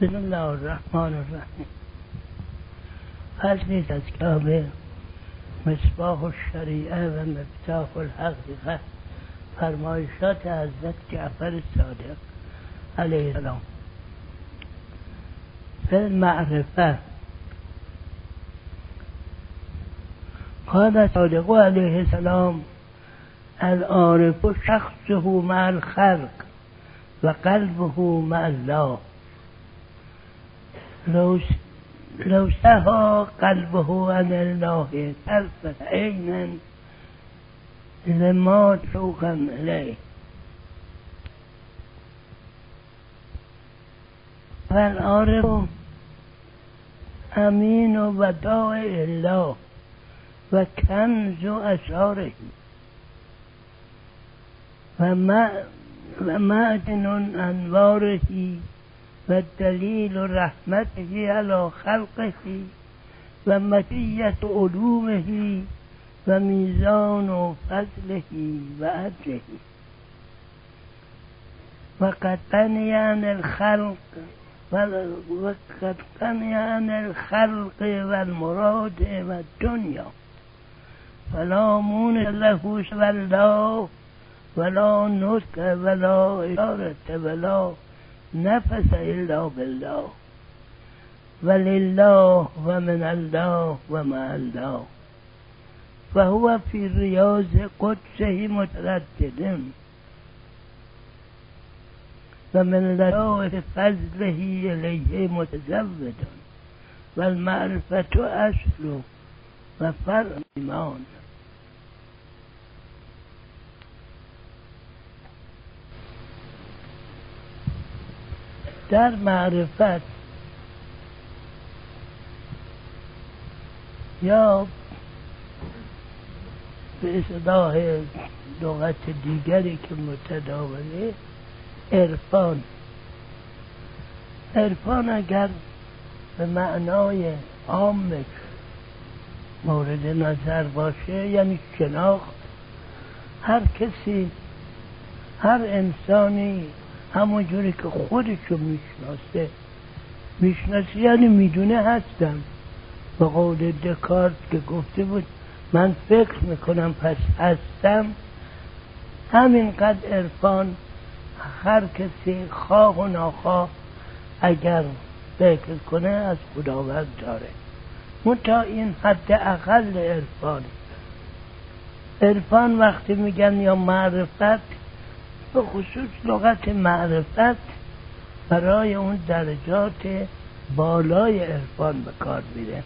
بسم الله الرحمن الرحیم. فصلی از کتاب مصباح الشریعه و مفتاح الحقیقه فرمایشات حضرت جعفر صادق علیه السلام. فی المعرفه قال صادق علیه السلام العارف شخصه مع الخلق و قلبه مع الله. لو سهى قلبه عن الله طرفة عين لما شوقا إليه فالعارف أمين ودائع الله وكنز أسراره ومعدن أنواره والدليل رحمته على خلقه ومزية علومه وميزان فضله وأجره وقد بني عن الخلق وقد بني عن الخلق والمراد والدنيا. فلا مونس له سوى الله ولا نطق ولا إشارة ولا نفس إلا بالله. ولله ومن الله ومع الله. فهو في رياض قدسه متردد. ومن لطائف فضله إليه متزود. والمعرفة أصل وفرع الإيمان در معرفت یا به اصطلاح لغت دیگری که متداوله عرفان. عرفان اگر به معنای عامش مورد نظر باشه یعنی شناخت هر کسی هر انسانی همون جوری که خودشو می‌شناسه. می‌شناسه یعنی می‌دونه هستم. به قول دکارت که گفته بود من فکر می‌کنم پس هستم. همینقدر عرفان هر کسی خواه و ناخواه اگر فکر کنه از خداوند داره. منتها این حد اقل عرفان. عرفان وقتی میگن یا معرفت به خصوص لغت معرفت برای اون درجات بالای عرفان به کار میره.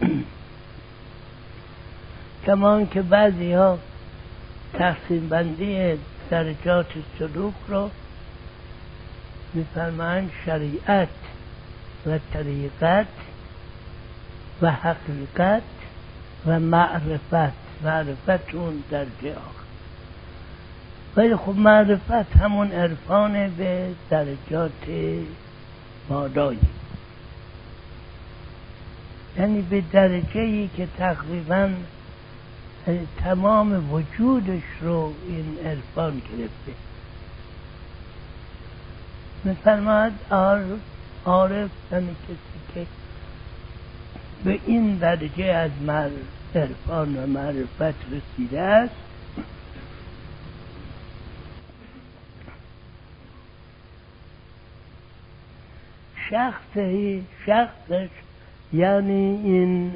کمان که بعضی ها تقسیم بندی درجات سلوک رو میفرمایند شریعت و طریقت و حقیقت و معرفت. معرفت اون درجه آخر. ولی خب معرفت همون عرفان به درجات بالایی یعنی به درجه ای که تقریبا تمام وجودش رو این عرفان گرفته. میفرماید عارف یعنی کسی که به این درجه از عرفان و معرفت رسیده است شخصی شخصش یعنی این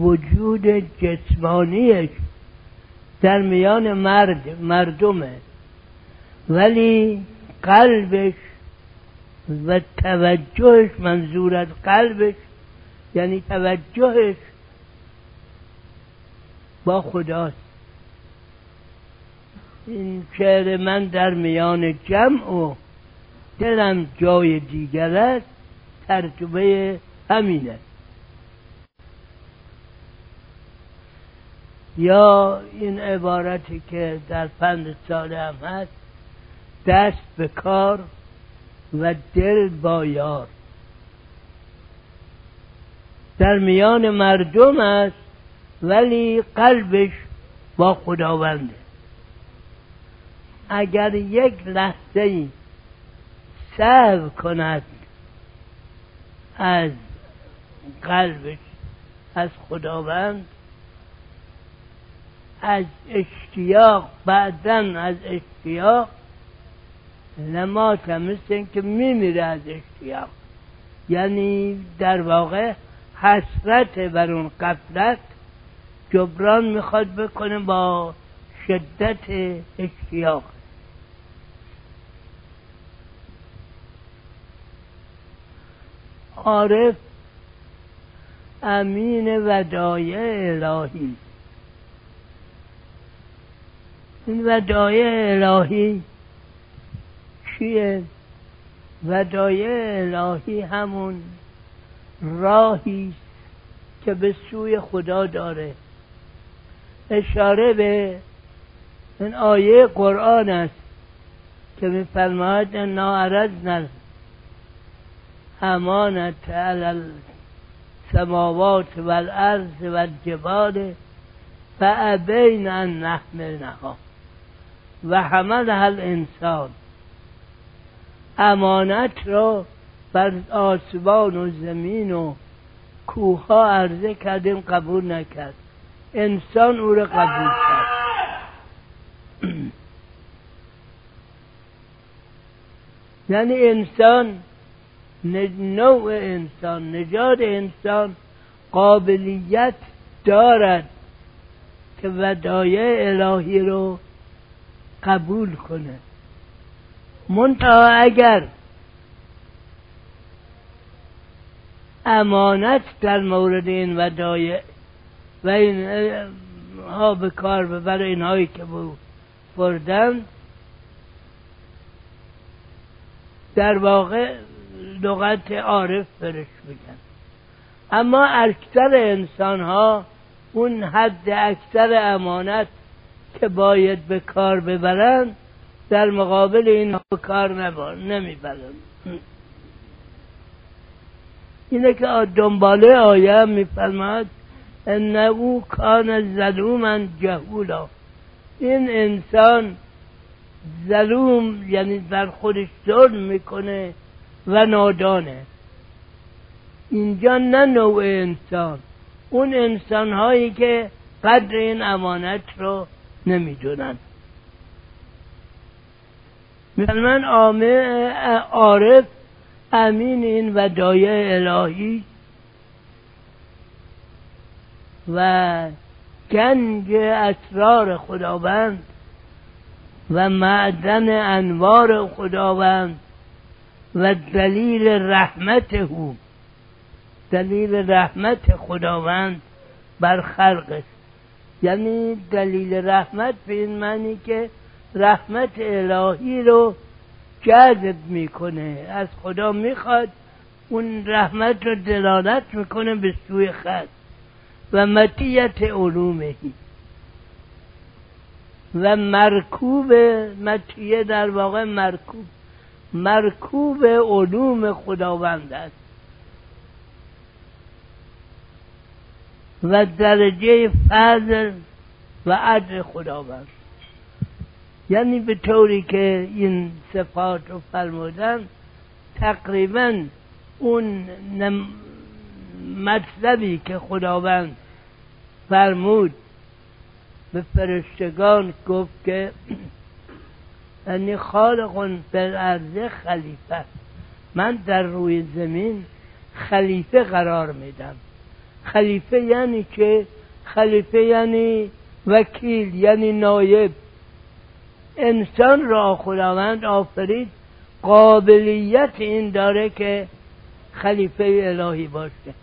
وجود جسمانیش در میان مرد مردمه. ولی قلبش و توجهش منظور از قلبش یعنی توجهش با خداست. این شعر من در میان جمع و دلم جای دیگر است ترجمه همینه. یا این عبارتی که در پند سال هم هست دست به کار و دل با یار. در میان مردم است ولی قلبش با خداونده. اگر یک لحظه ای سهو کند از قلبش از خداوند از اشتیاق بعدا از اشتیاق. نمات مثل که میمیره از اشتیاق. یعنی در واقع حسرت بر اون قفلت جبران می‌خواد بکنه با شدت اشتیاق. عارف امین ودایع الهی. این ودایع الهی چیه ودایع الهی همون راهی که به سوی خدا داره. اشاره به این آیه قرآن است که میفرماید انا عرضنا امانت علی السماوات والارض والجبال فابین ان نحملنها. و حملها الانسان. امانت را بر آسمان و زمین و کوه ها عرضه کردیم قبول نکرد. انسان او را قبول کرد. یعنی انسان نوع انسان نجات انسان قابلیت دارد که ودایع الهی رو قبول کنه. منتها اگر امانت در مورد این ودایع و این ها به کار ببر اینهایی که بردن در واقع لغت عارف برش بگن اما اکثر انسان ها اون حد اکثر امانت که باید به کار ببرند در مقابل این کار نمی‌برند اینه که دنباله آیه میفرماد انه کان ظلوما جهولا. این انسان ظلوم یعنی در خودش ظلم می‌کنه و نادانه. اینجا نه نوع انسان. اون انسان هایی که قدر این امانت رو نمی‌دونن. من عارف امین این ودایع الهی و گنج اسرار خداوند و معدن انوار خداوند. و دلیل رحمت او دلیل رحمت خداوند بر خلق است. یعنی دلیل رحمت به این معنی که رحمت الهی رو جذب می‌کنه. از خدا می‌خواد اون رحمت رو دلالت می‌کنه به سوی خد و متیت علومهی و مرکوب متیه در واقع مرکوب. مرکوب علوم خداوند است. و درجه فضل و عدل خداوند. یعنی به طوری که این صفات رو فرمودن تقریبا اون مطلبی که خداوند فرمود به فرشتگان گفت که یعنی خالق بالارض خلیفه. من در روی زمین خلیفه قرار میدم. خلیفه یعنی که خلیفه یعنی وکیل یعنی نایب. انسان را خداوند آفرید قابلیت این داره که خلیفه الهی باشه.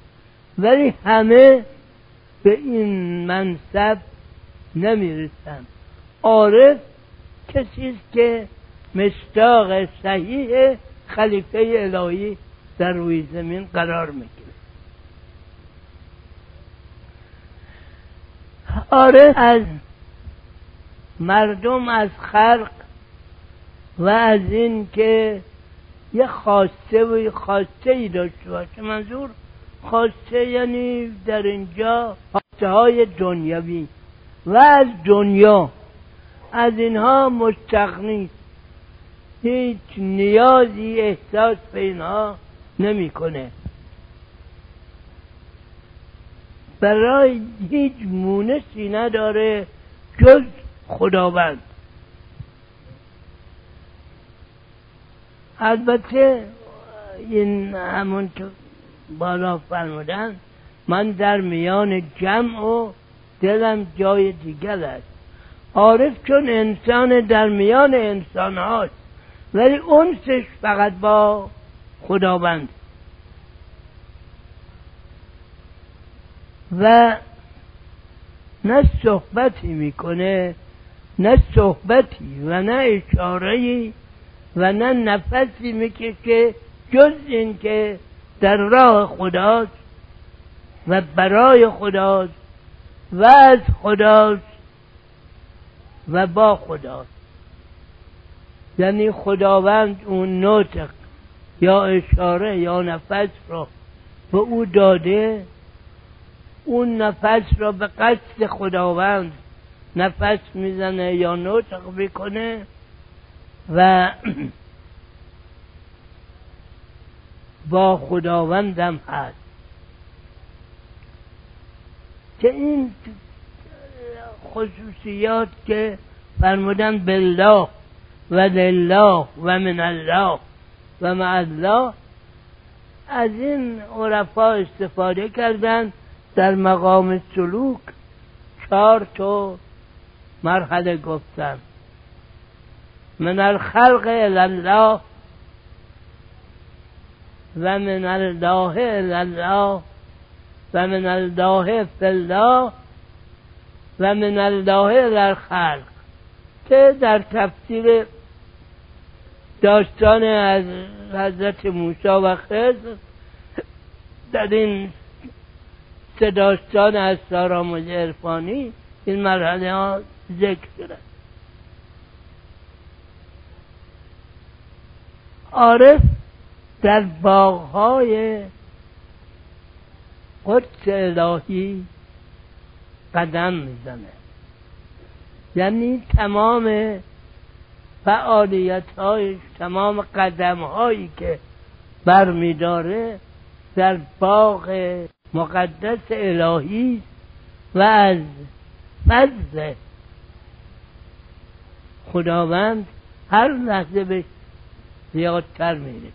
ولی همه به این منصب نمی‌رسن. عارف کسی است که مستاق صحیح خلیفه الهی در روی زمین قرار می‌گیره. آره از مردم از خلق و از این که یه خواسته و خواسته ای داشته باشه. منظور خواسته یعنی در اینجا خواسته های دنیوی و از دنیا از اینها مستغنی هیچ نیازی احساس به اینها نمی‌کنه. برای هیچ مونسی نداره جز خداوند. البته این همون که بالا فرمودن من در میان جمع و دلم جای دیگر است. عارف چون انسان در میان انسان هاست ولی اونسش فقط با خداوند. و نه صحبتی می‌کنه نه صحبتی و نه اشاره و نه نفسی می‌کشه جز اینکه در راه خداست و برای خداست و از خداست و با خداست یعنی خداوند اون نطق یا اشاره یا نفس را به او داده اون نفس را به قصد خداوند نفس می‌زنه یا نطق می‌کنه و با خداوندم هست. که این خصوصیات که فرمودن بالله و لله و من الله و مع الله از این عرفا استفاده کردن در مقام سلوک چهار تو مرحله گفتن. من الخلق الله و من الله الله و من الله فی الله. و من الله در خلق که در تفسیر داستان از حضرت موسی و خضر در این سه داستان از ساراموز عرفانی این مرحله ها ذکر شده. عارف در باغهای قدس الهی قدم می‌زنه. یعنی تمام فعالیت هایش تمام قدم هایی که برمیداره در باغ مقدس الهی و از فضل خداوند هر لحظه به زیادتر می‌رسه.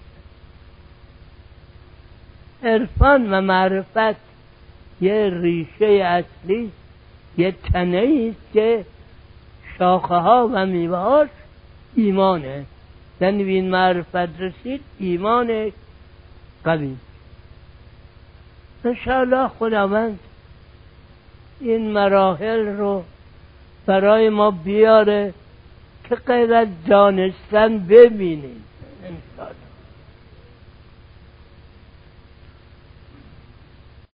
عرفان و معرفت یه ریشه اصلی یه تنه است که شاخه ها و میوهاش ایمانه. یعنی به این معرفت رسید ایمان قوی. انشاءالله خداوند این مراحل رو برای ما بیاره که غیر از دانستن ببینیم.